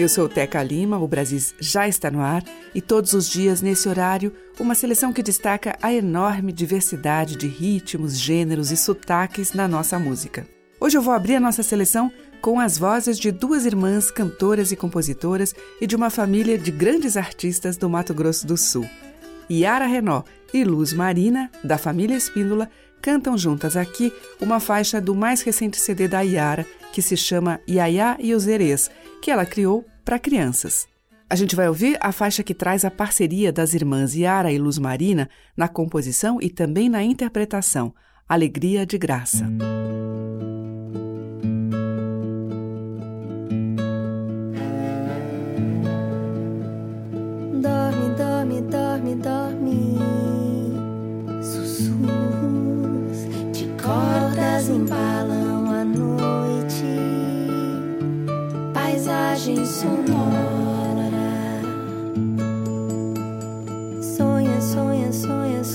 Eu sou Teca Lima, o Brasis já está no ar e todos os dias nesse horário uma seleção que destaca a enorme diversidade de ritmos, gêneros e sotaques na nossa música. Hoje eu vou abrir a nossa seleção com as vozes de duas irmãs cantoras e compositoras e de uma família de grandes artistas do Mato Grosso do Sul. Yara Renó e Luz Marina, da família Espíndola, cantam juntas aqui uma faixa do mais recente CD da Yara, que se chama Yaya e os Erês, que ela criou para crianças. A gente vai ouvir a faixa que traz a parceria das irmãs Yara e Luz Marina na composição e também na interpretação, Alegria de Graça. Dorme, dorme, dorme, dorme. Sussurros de cordas embalam a noite. Paisagem sonora. Sonha, sonha, sonha, sonha.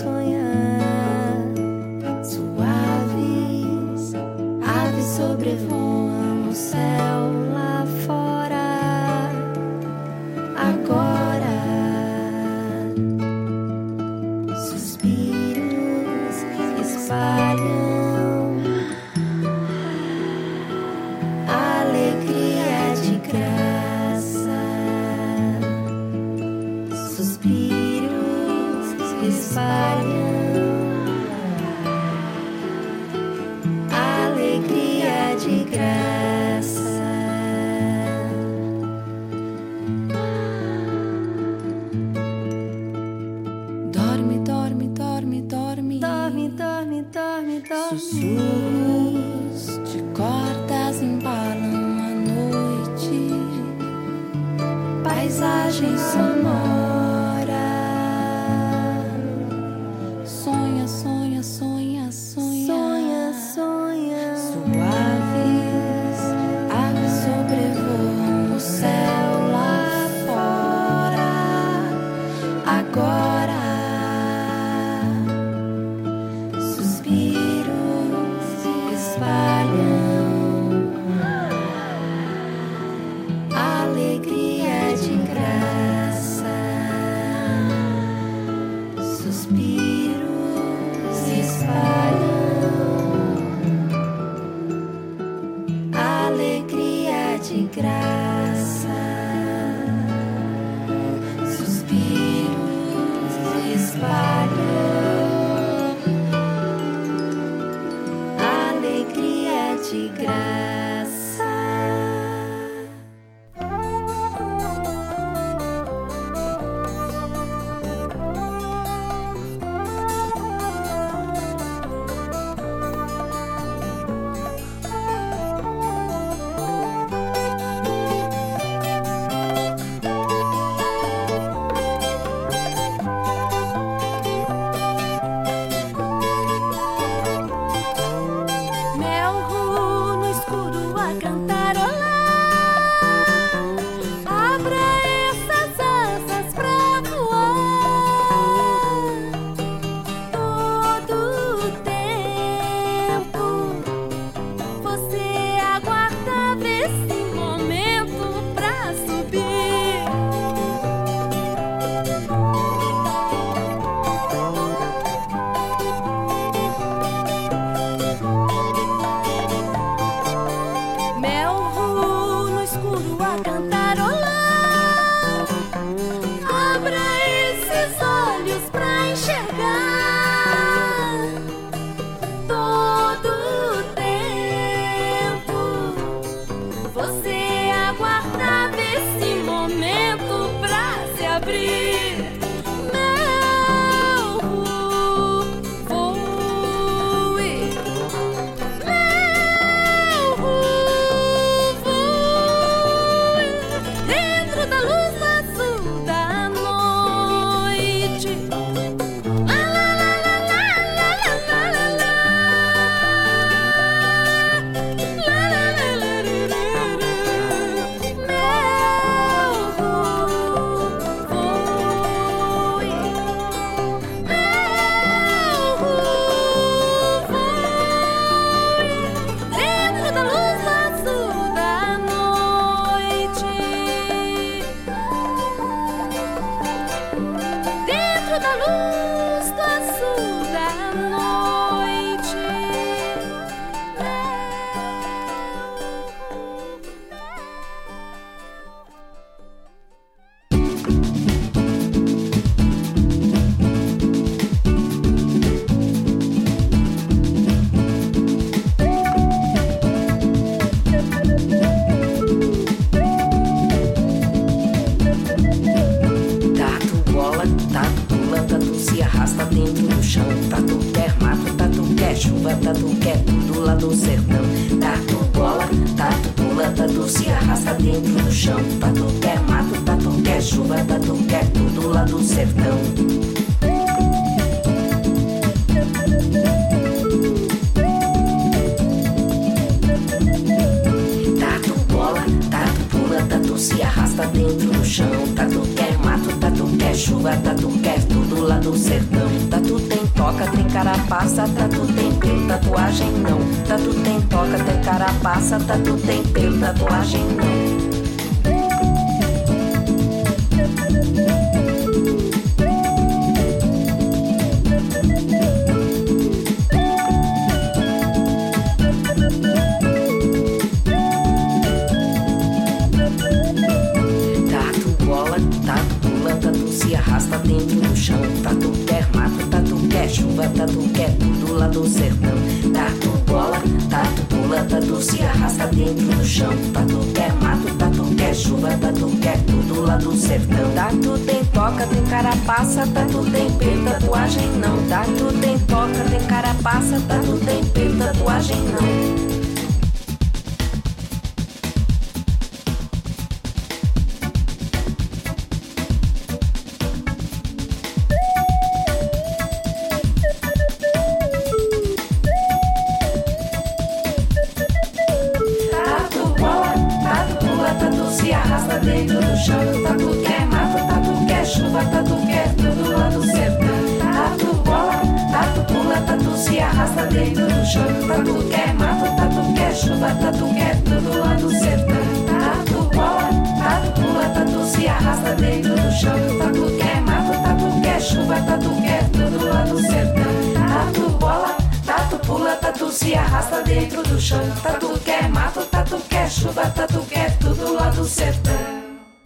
chuva, tá tatu quieto do lado do sertão. Tá tatu bola, tá tatu pula, tatu se arrasta dentro do chão. Tatu quer é mato, tatu quer é chuva, tatu quieto do lado do sertão. Tatu tem toca, tem carapaça, tatu tem peito, tatuagem não. Tatu tem toca, tem carapaça, tatu tem peito, tatuagem não.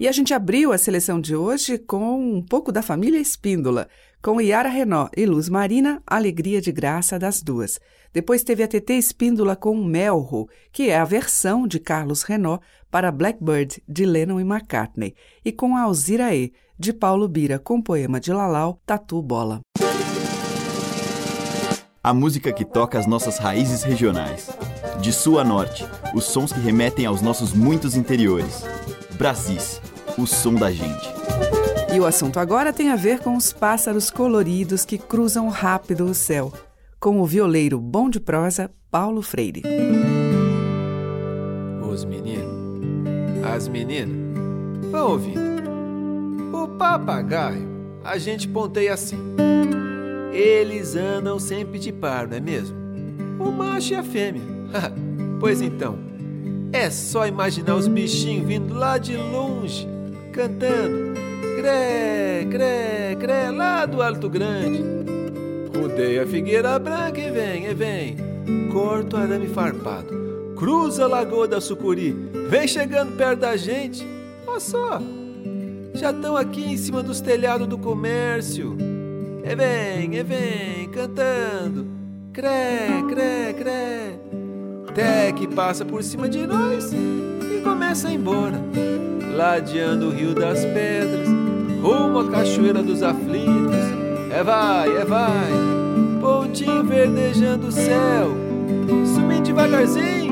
A gente abriu a seleção de hoje com um pouco da família Espíndola, com Yara Renó e Luz Marina, Alegria de Graça das duas. Depois teve a TT Espíndola com Melro, que é a versão de Carlos Renó para Blackbird, de Lennon e McCartney, e com a Alzira E, de Paulo Bira, com poema de Lalau, Tatu Bola. A música que toca as nossas raízes regionais. De sul a norte, os sons que remetem aos nossos muitos interiores. Brasis, o som da gente. E o assunto agora tem a ver com os pássaros coloridos que cruzam rápido o céu, com o violeiro bom de prosa Paulo Freire. Os meninos, as meninas, vão ouvindo. O papagaio, a gente ponteia assim. Eles andam sempre de par, não é mesmo? O macho e a fêmea. pois então, é só imaginar os bichinhos vindo lá de longe cantando. Cré, cré, cré, lá do Alto Grande. Rodeia a figueira branca e vem, e vem, corta o arame farpado, cruza a lagoa da Sucuri, vem chegando perto da gente. Olha só, já estão aqui em cima dos telhados do comércio. E vem, e vem, cantando, cré, cré, cré, até que passa por cima de nós começa a ir embora ladeando o rio das pedras, rumo à cachoeira dos aflitos. É vai, é vai, pontinho verdejando o céu, subindo devagarzinho,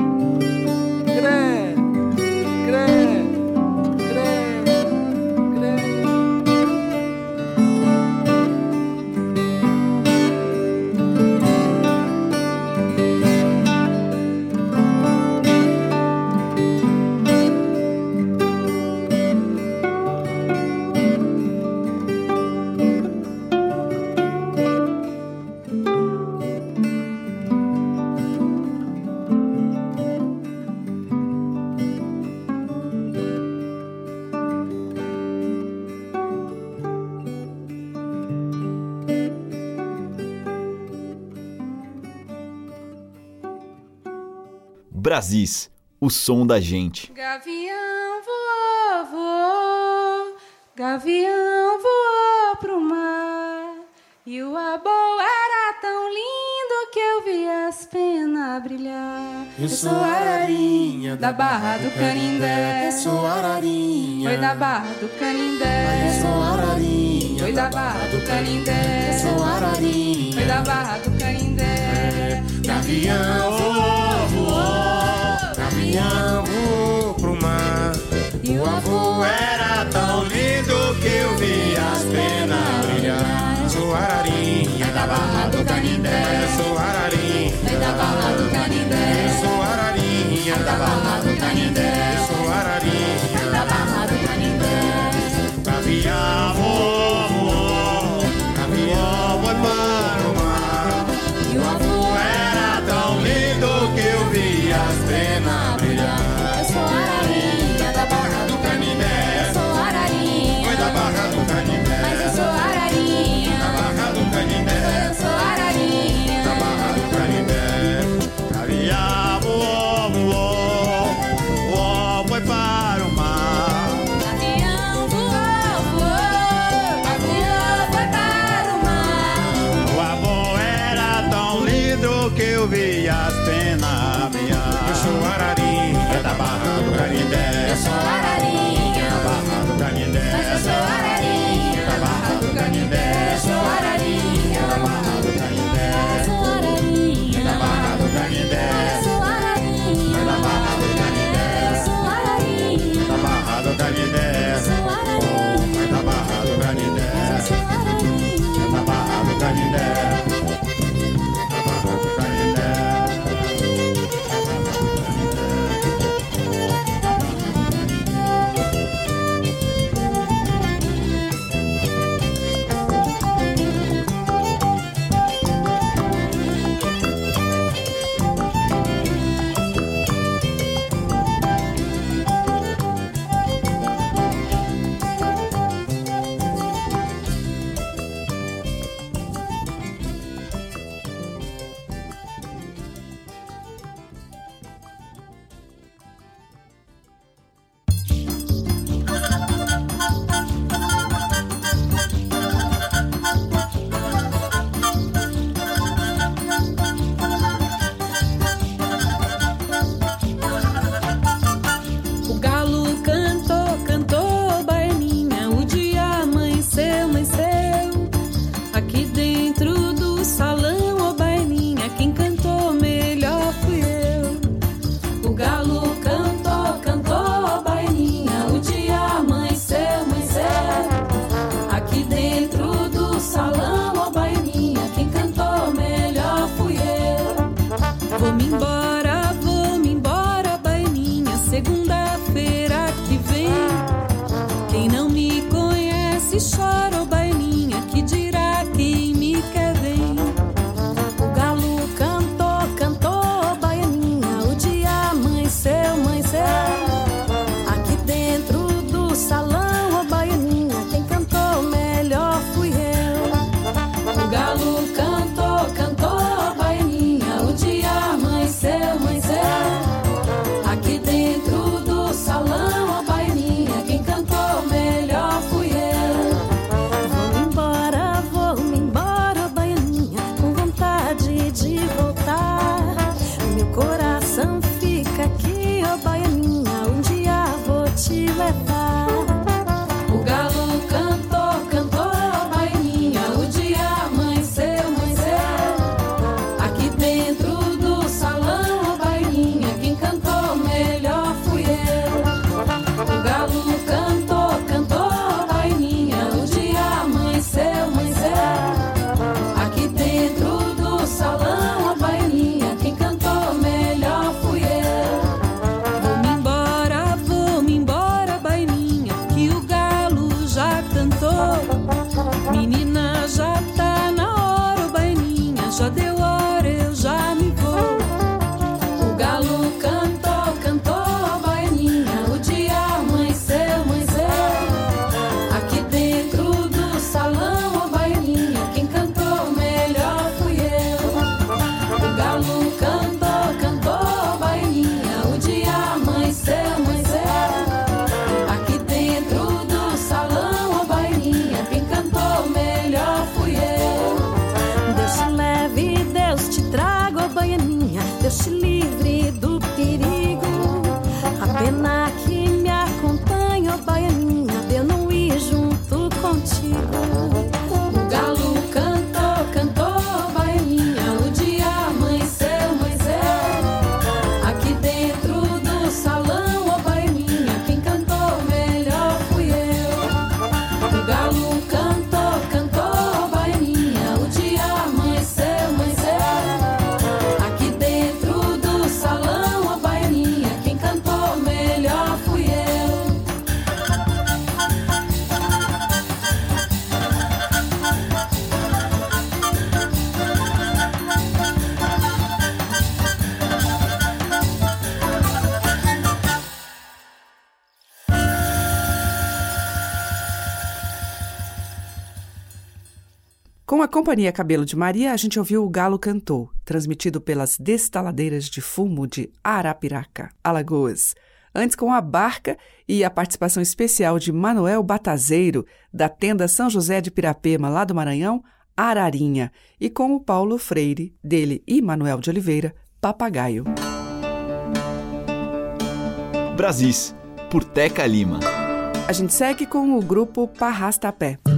Brasis, o som da gente. Gavião voou, voou, gavião voou pro mar. E o abou era tão lindo que eu vi as penas brilhar. Eu sou a ararinha da Barra do Canindé. Eu sou a ararinha. Foi da Barra do Canindé. Eu sou a ararinha. Foi da Barra do Canindé. Eu sou a ararinha. Foi da Barra do Canindé. Gavião voou caminhamos pro mar. E o avô era tão lindo que eu vi as penas brilhar. Sou ararinha da barra do Canindé. Sou ararinha da barra do Canindé. Sou ararinha da barra do Canindé. Sou ararinha. corazón. Trago, oh, baianinha, Deus te livre Companhia Cabelo de Maria, a gente ouviu o Galo Cantou, transmitido pelas destaladeiras de fumo de Arapiraca, Alagoas. Antes, com a barca e a participação especial de Manuel Batazeiro, da tenda São José de Pirapema, lá do Maranhão, Ararinha, e com o Paulo Freire, dele e Manuel de Oliveira, Papagaio. Brasis, por Teca Lima. A gente segue com o grupo Parrastapé. Moça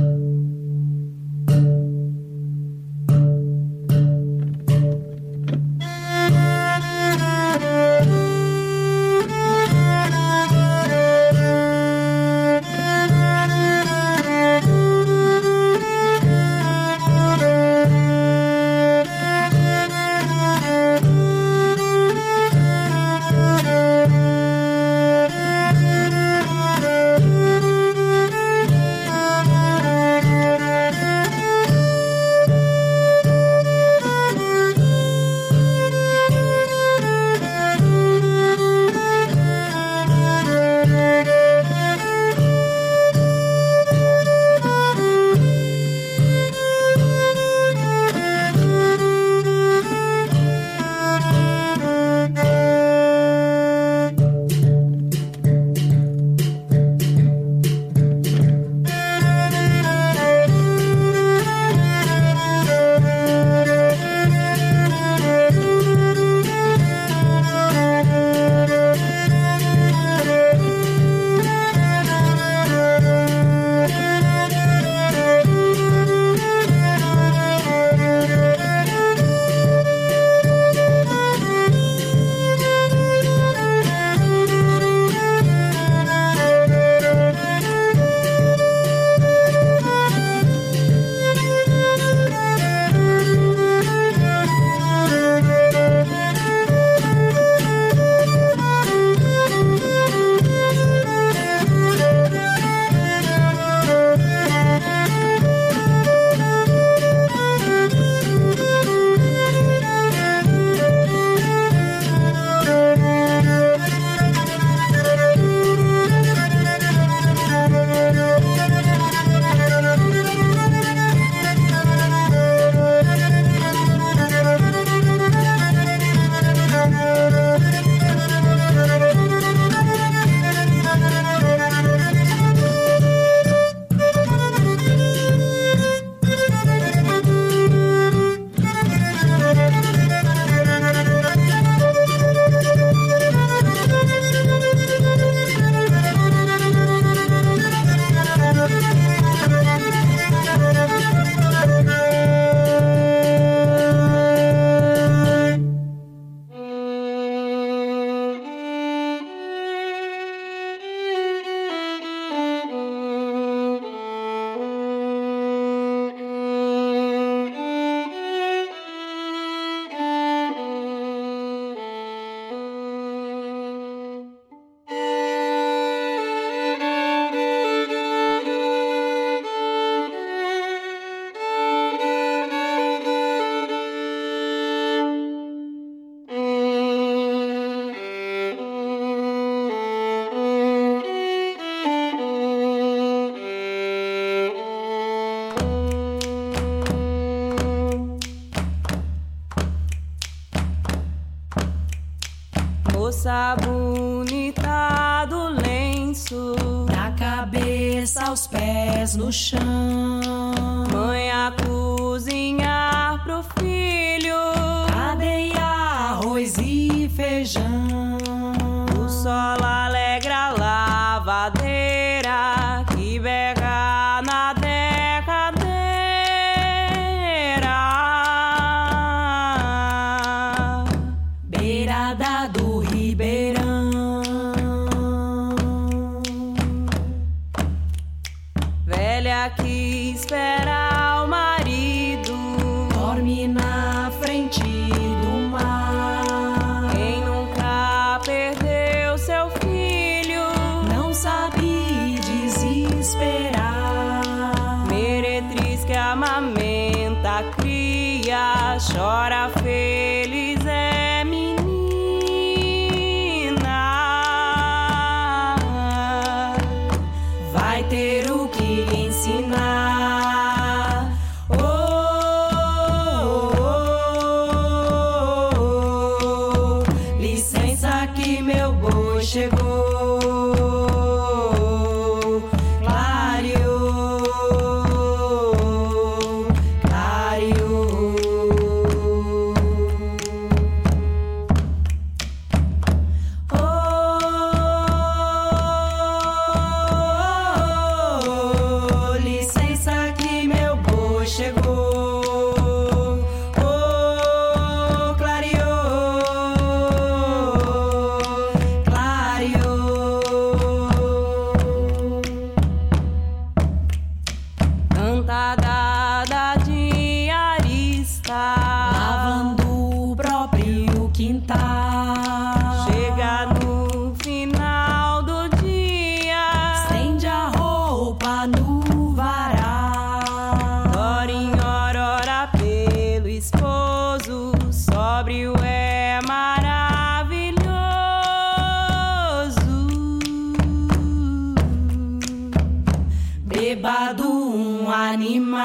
animal.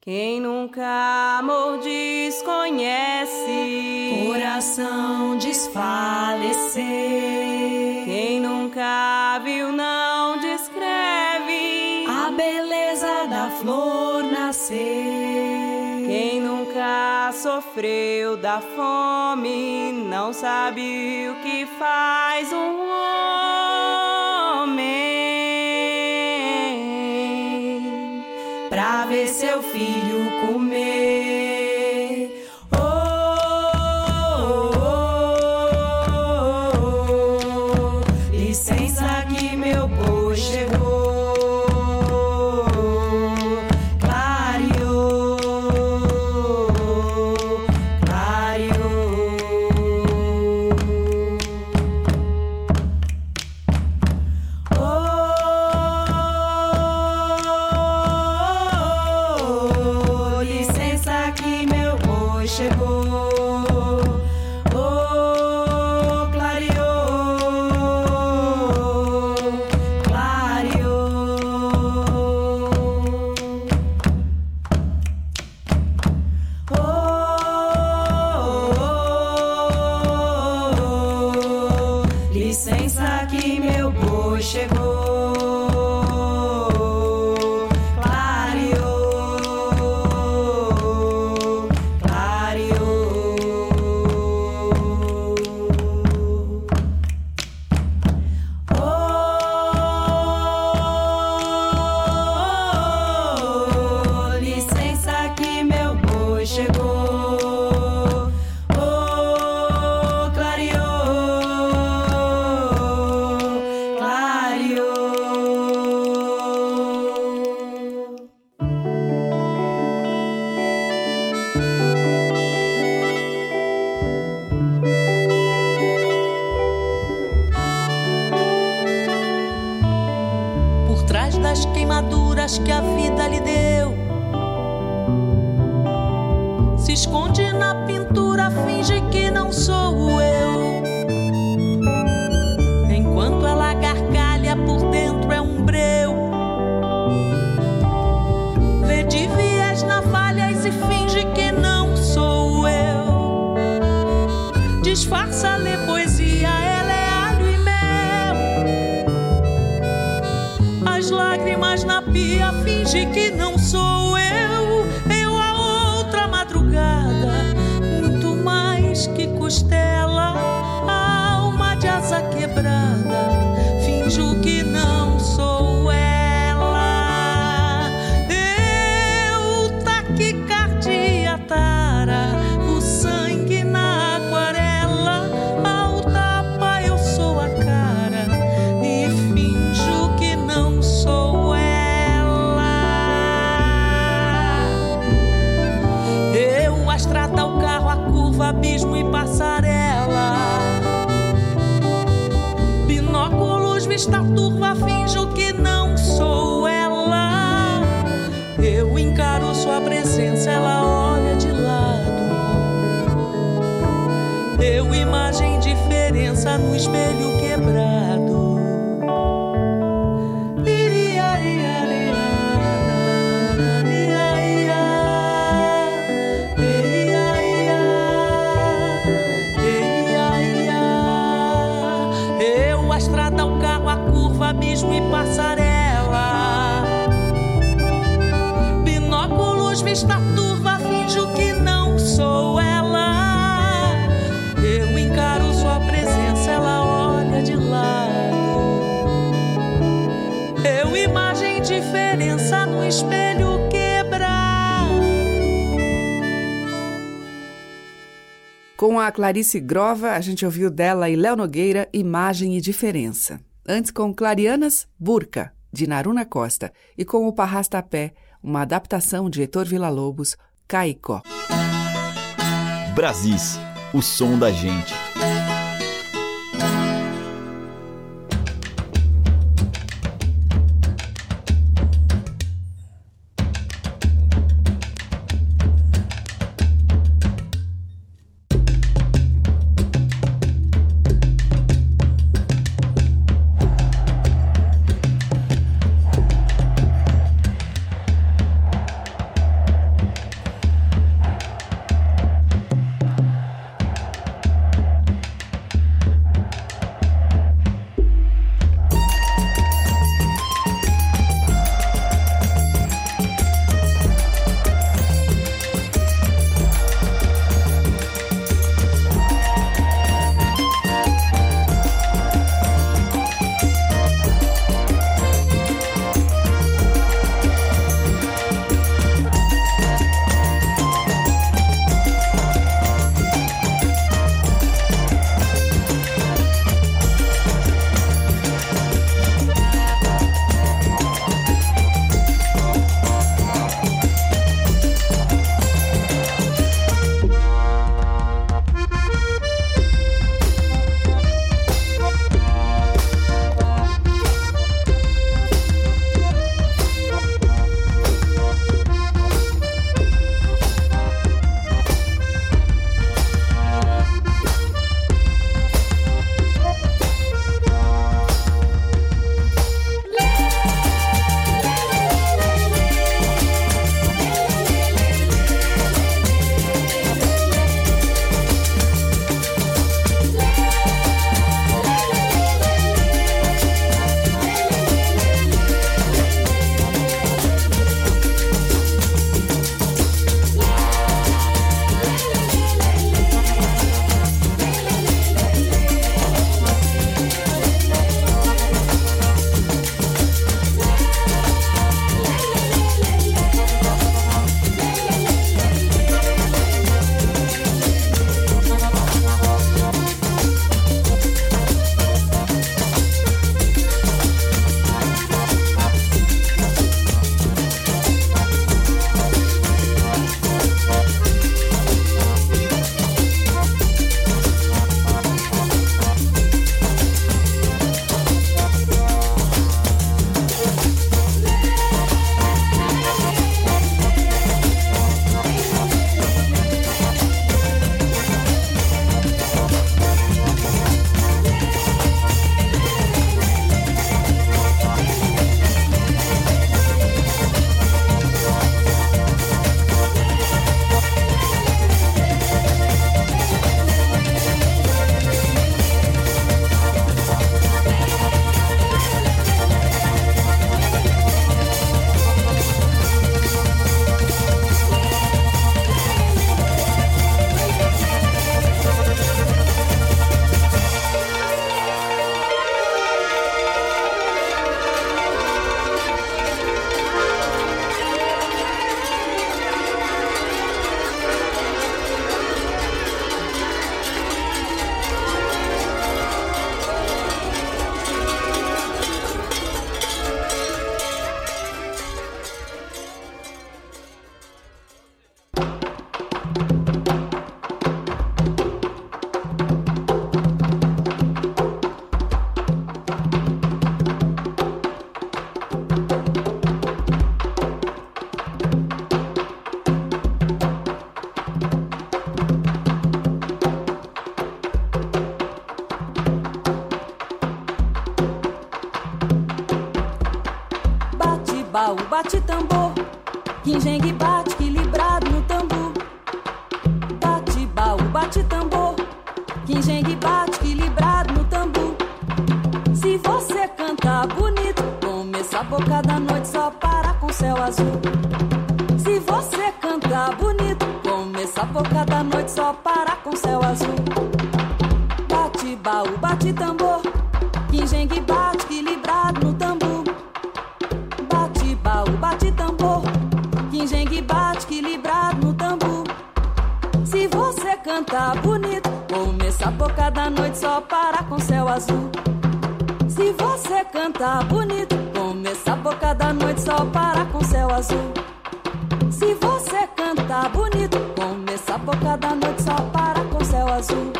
Quem nunca amou desconhece, coração desfalecer. Quem nunca viu não descreve a beleza da flor nascer. Quem nunca sofreu da fome não sabe o que faz um homem. ver seu filho comer. Esta turva, finjo que não sou ela. Eu encaro sua presença, ela olha de lado. Eu imagem diferença no espelho Com a Clarice Grova, a gente ouviu dela e Léo Nogueira, Imagem e Diferença. Antes com Clarianas, Burca, de Naruna Costa, e com o Parrastapé, uma adaptação de Heitor Villa-Lobos, Caicó. Brasis, o som da gente. bate tambor, Quinjengue bate, que librado no tambor. Bate baú, bate tambor, Quinjengue bate, que librado no tambor. Se você cantar bonito, começa a boca da noite só para com céu azul. Se você cantar bonito, começa a boca da noite só para noite só parar com céu azul. Se você canta bonito, começa a boca da noite só para com céu azul. Se você canta bonito, começa a boca da noite só para com céu azul.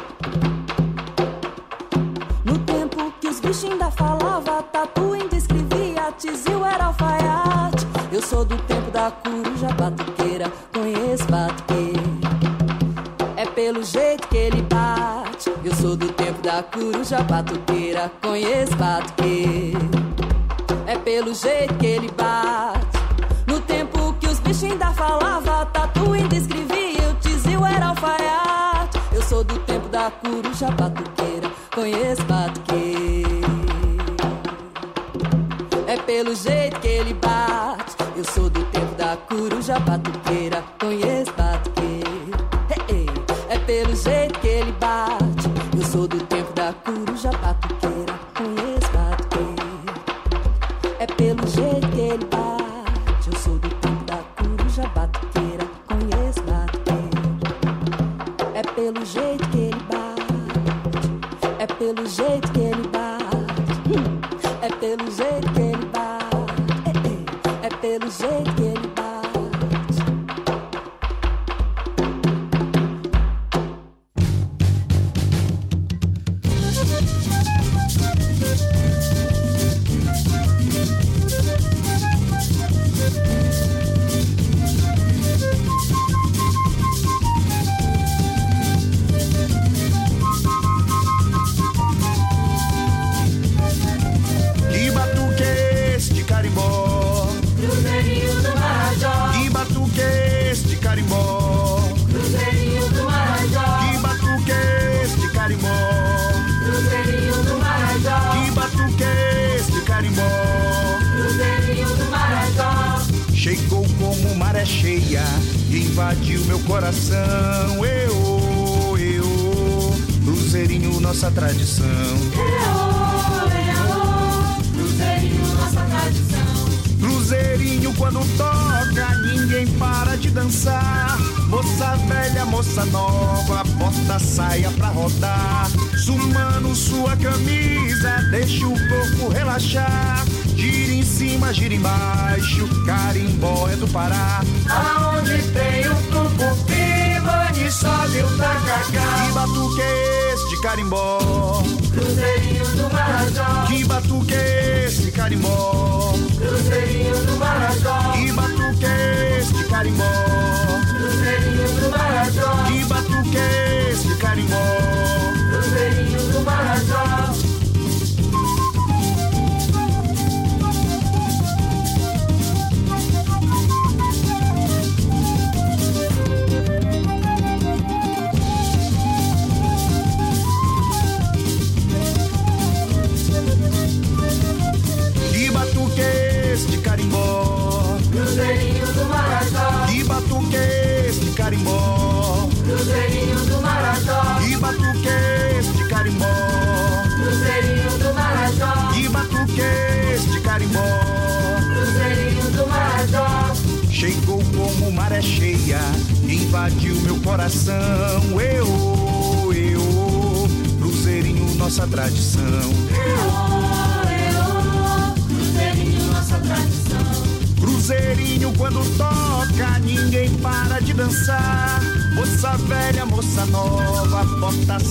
cuja batuteira conheço batuque. É pelo jeito que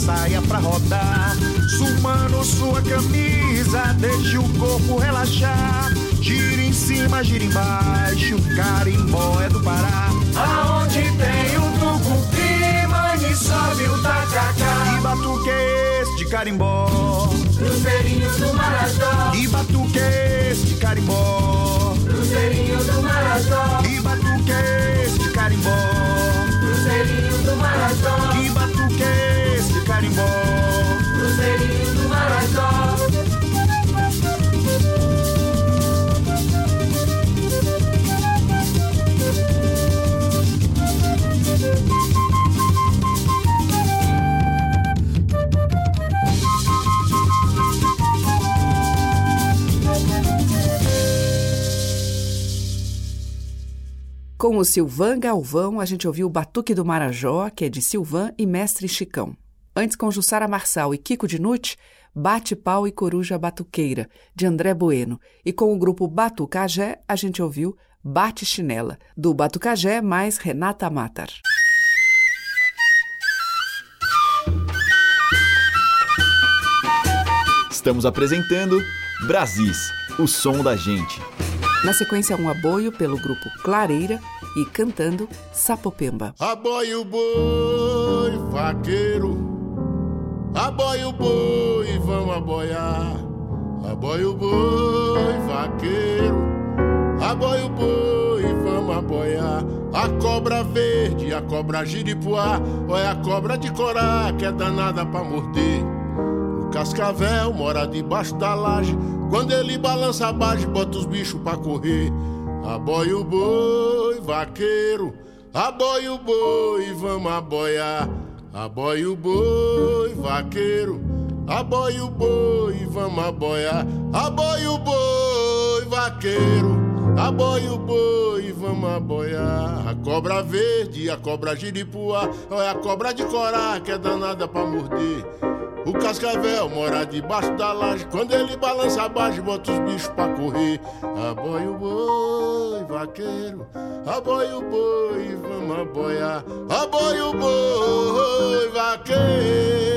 saia pra rodar. Sumando sua camisa, deixe o corpo relaxar. Gira em cima, gira embaixo, carinho. Com o Silvan Galvão, a gente ouviu o Batuque do Marajó, que é de Silvan e Mestre Chicão. Antes, com Jussara Marçal e Kiko Dinucci, Bate Pau e Coruja Batuqueira, de André Bueno. E com o grupo Batucajé, a gente ouviu Bate Chinela, do Batucajé mais Renata Matar. Estamos apresentando Brasis, o som da gente. Na sequência, um aboio pelo grupo Clareira e cantando Sapopemba. Aboio boi, vaqueiro, aboio boi, vamos aboiar. Aboio boi, vaqueiro, aboio boi, vamos aboiar. A cobra verde, a cobra giripuá, ou é a cobra de corá que é danada pra morder. O cascavel mora debaixo da laje, quando ele balança a base, bota os bichos pra correr. Aboia o boi, vaqueiro, aboia o boi, vamos aboiar. Aboia o boi, vaqueiro, aboia o boi, vamos aboiar. Aboia o boi, vaqueiro, aboia o boi, vamos aboiar. A cobra verde, a cobra giripuá, é a cobra de corá que é danada pra morder. O cascavel mora debaixo da laje. Quando ele balança abaixo, bota os bichos pra correr. Aboia o boi, vaqueiro. Aboia o boi, vamos aboiar. Aboia o boi, vaqueiro.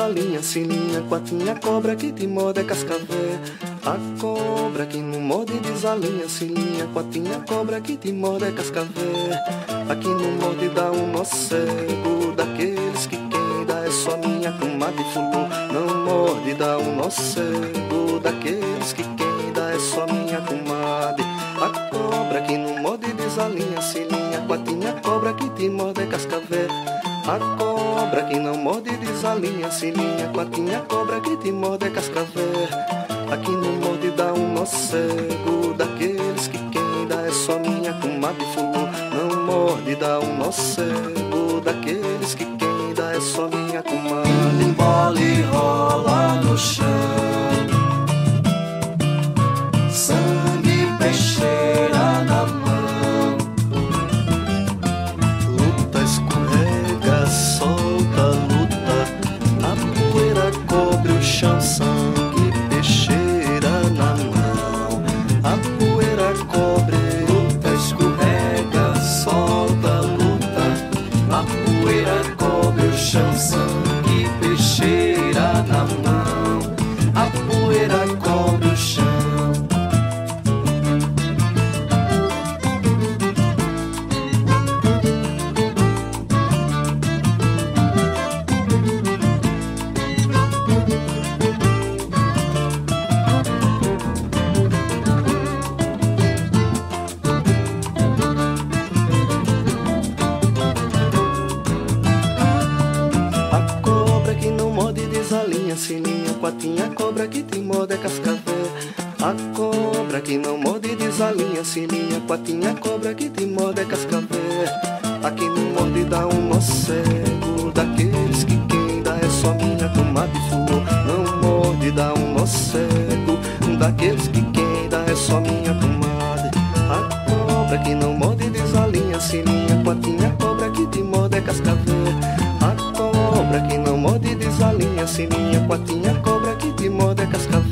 Desalinha, sininha, quatinha, cobra que te morde é cascavel. A cobra que não morde desalinha, sininha, quatinha, cobra que te morde é cascavel. Aqui no morde dá um nó cego, daqueles que quem dá é só minha comadre fulô. Não morde, dá um nó cego, daqueles que quem dá é só minha comadre. A cobra que não morde desalinha, sininha, quatinha, cobra que te morde é cascavel. A cobra que não morde desalinha, sininha, quatinha, cobra que te morde é cascavel. Aqui no morde dá um nó cego, daqueles que quem dá é só minha comadre fulô. Não morde, dá um nó cego, patinha cobra que te morde é cascavel. Aqui no morde dá um nó cego, daqueles que quem dá é só minha tomada flor. Não morde, dá um nó cego, daqueles que quem dá é só minha tomada. A cobra que não morde desalinha, sininha, patinha cobra que te morde é cascavel. Cobra que não morde desalinha, sininha, patinha cobra que te morde é cascavel.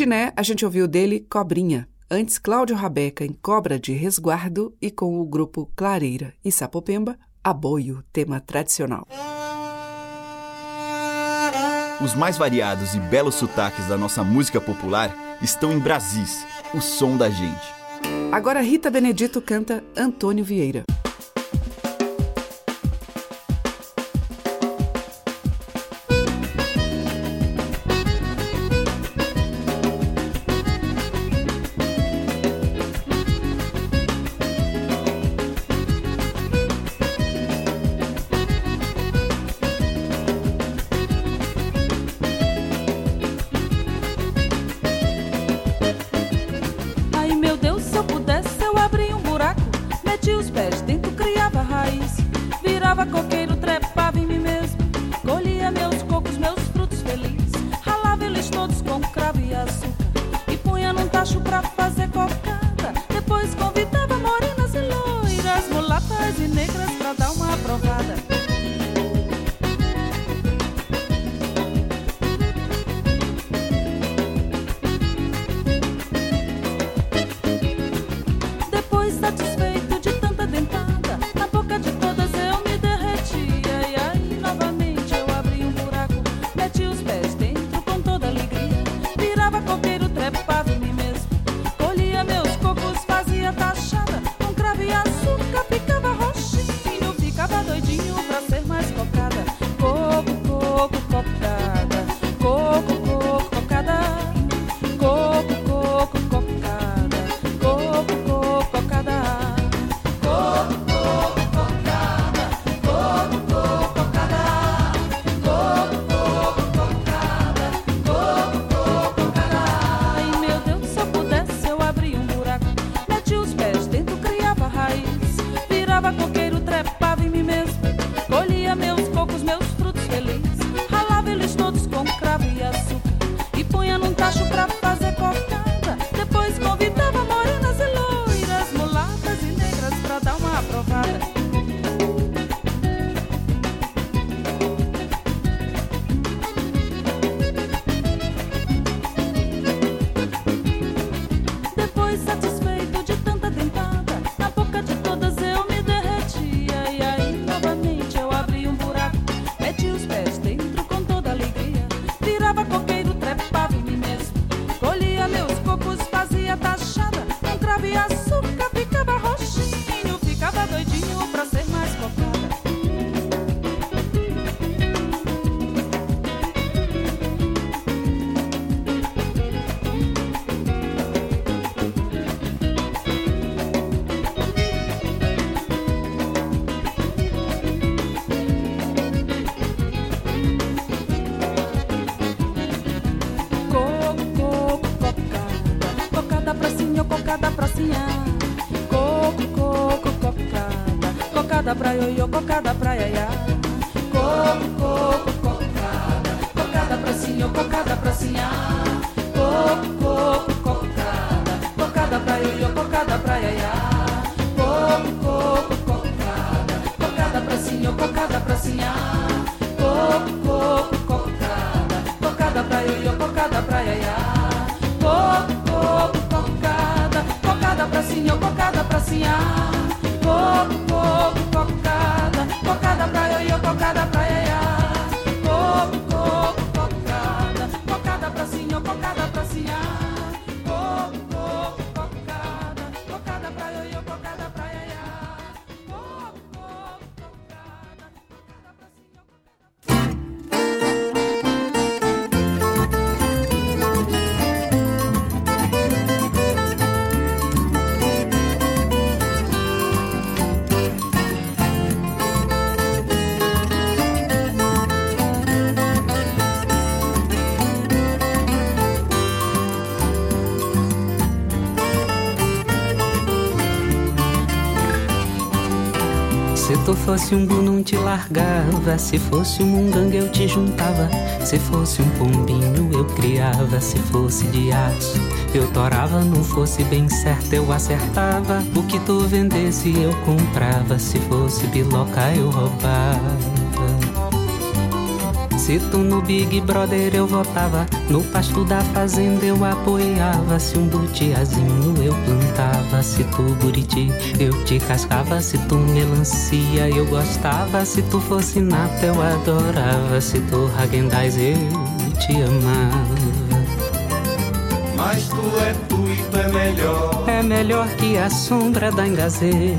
Tiné, a gente ouviu dele Cobrinha. Antes, Cláudio Rabeca em Cobra de Resguardo e com o grupo Clareira e Sapopemba, Aboio, tema tradicional. Os mais variados e belos sotaques da nossa música popular estão em Brasis, o som da gente. Agora Rita Benedito canta Antônio Vieira. cada pra fosse um bu não te largava, se fosse um munganga eu te juntava, se fosse um pombinho eu criava, se fosse de aço eu torava, não fosse bem certo eu acertava, o que tu vendesse eu comprava, se fosse biloca eu roubava. Se tu no Big Brother eu votava, no pasto da fazenda eu apoiava. Se um butiazinho eu plantava, se tu buriti eu te cascava. Se tu melancia eu gostava, se tu fosse nata eu adorava. Se tu Hagendaz eu te amava. Mas tu é tu e tu é melhor. É melhor que a sombra da engazeira.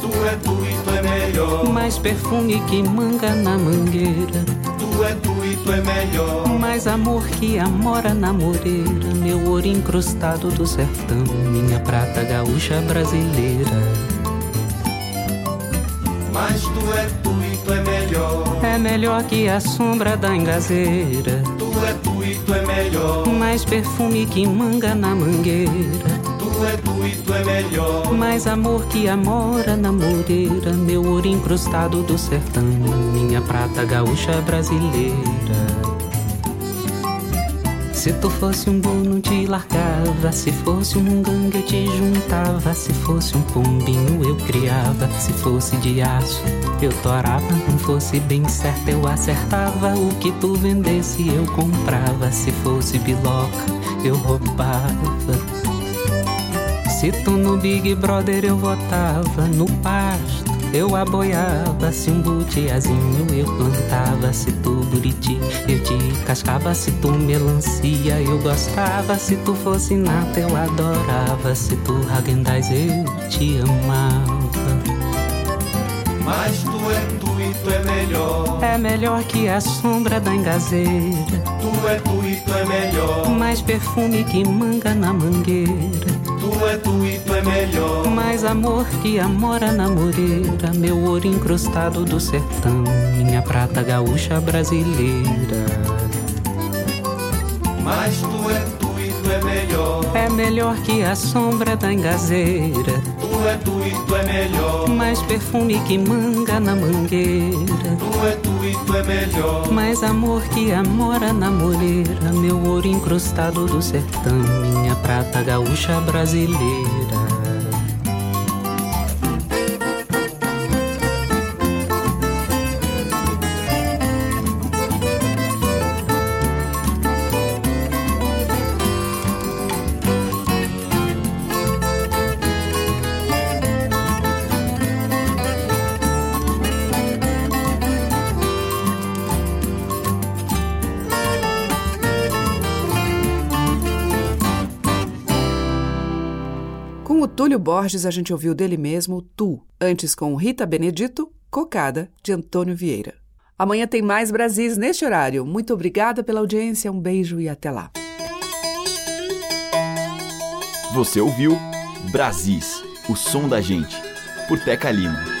Tu é tu e tu é melhor. Mais perfume que manga na mangueira. Tu é tu e tu é melhor. Mais amor que amora na moreira. Meu ouro incrustado do sertão. Minha prata gaúcha brasileira. Mas tu é tu e tu é melhor. É melhor que a sombra da engazeira. Tu é tu e tu é melhor. Mais perfume que manga na mangueira. É é melhor. Mais amor que amora na moreira. Meu ouro incrustado do sertão. Minha prata gaúcha brasileira. Se tu fosse um boi não te largava Se fosse um gangue eu te juntava Se fosse um pombinho eu criava Se fosse de aço eu torava Não fosse bem certo eu acertava O que tu vendesse eu comprava Se fosse biloca eu roubava Se tu no Big Brother eu votava No pasto eu aboiava, se um butiazinho eu plantava, se tu buriti eu te cascava, se tu melancia eu gostava, se tu fosse nata eu adorava, se tu Hagendaz eu te amava. Mas tu é tu e tu é melhor. É melhor que a sombra da engazeira. Tu é tu e tu é melhor. Mais perfume que manga na mangueira. Tu é tu e tu é melhor. Mais amor que amora na moreira. Meu ouro incrustado do sertão. Minha prata gaúcha brasileira. Mas tu é tu e tu é melhor. É melhor que a sombra da engazeira. Tu é tu e tu é melhor. Mais perfume que manga na mangueira. Tu é tu tu é melhor. Mais amor que amora na moreira. Meu ouro incrustado do sertão. Minha prata gaúcha brasileira. Borges, a gente ouviu dele mesmo Tu. Antes, com Rita Benedito, Cocada, de Antônio Vieira. Amanhã tem mais Brasis neste horário. Muito obrigada pela audiência, um beijo e até lá. Você ouviu Brasis, o som da gente, por Teca Lima.